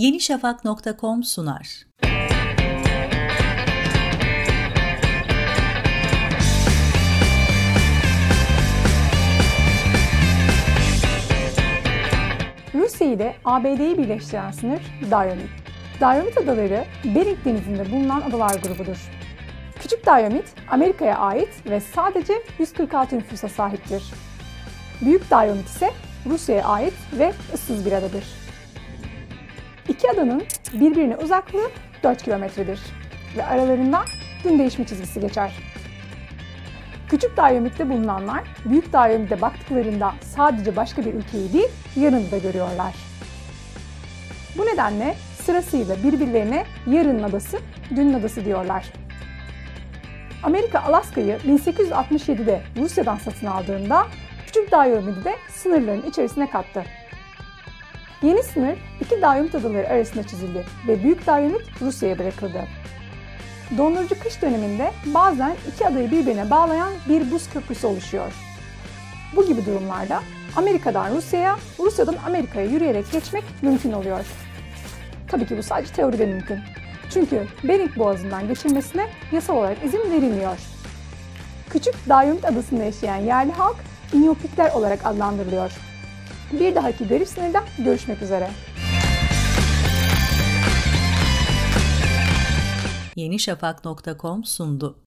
yenişafak.com sunar. Rusya ile ABD'yi birleştiren sınır Dayamit. Dayamit adaları Bering Denizi'nde bulunan adalar grubudur. Küçük Dayamit, Amerika'ya ait ve sadece 146 nüfusa sahiptir. Büyük Dayamit ise Rusya'ya ait ve ıssız bir adadır. İki adanın birbirine uzaklığı 4 kilometredir ve aralarından gün değişme çizgisi geçer. Küçük Dayramit'te bulunanlar Büyük Dayramit'e baktıklarında sadece başka bir ülkeyi değil, yanını da görüyorlar. Bu nedenle sırasıyla birbirlerine yarının adası, dünün adası diyorlar. Amerika Alaska'yı 1867'de Rusya'dan satın aldığında Küçük Dayramit'i de sınırların içerisine kattı. Yeni sınır iki Dayramit adaları arasında çizildi ve Büyük Dayramit Rusya'ya bırakıldı. Dondurucu kış döneminde bazen iki adayı birbirine bağlayan bir buz köprüsü oluşuyor. Bu gibi durumlarda Amerika'dan Rusya'ya, Rusya'dan Amerika'ya yürüyerek geçmek mümkün oluyor. Tabii ki bu sadece teoride mümkün. Çünkü Bering Boğazı'ndan geçilmesine yasal olarak izin verilmiyor. Küçük Dayumit Adası'nda yaşayan yerli halk İnyopikler olarak adlandırılıyor. Bir dahaki garip sınırda görüşmek üzere. yenişafak.com sundu.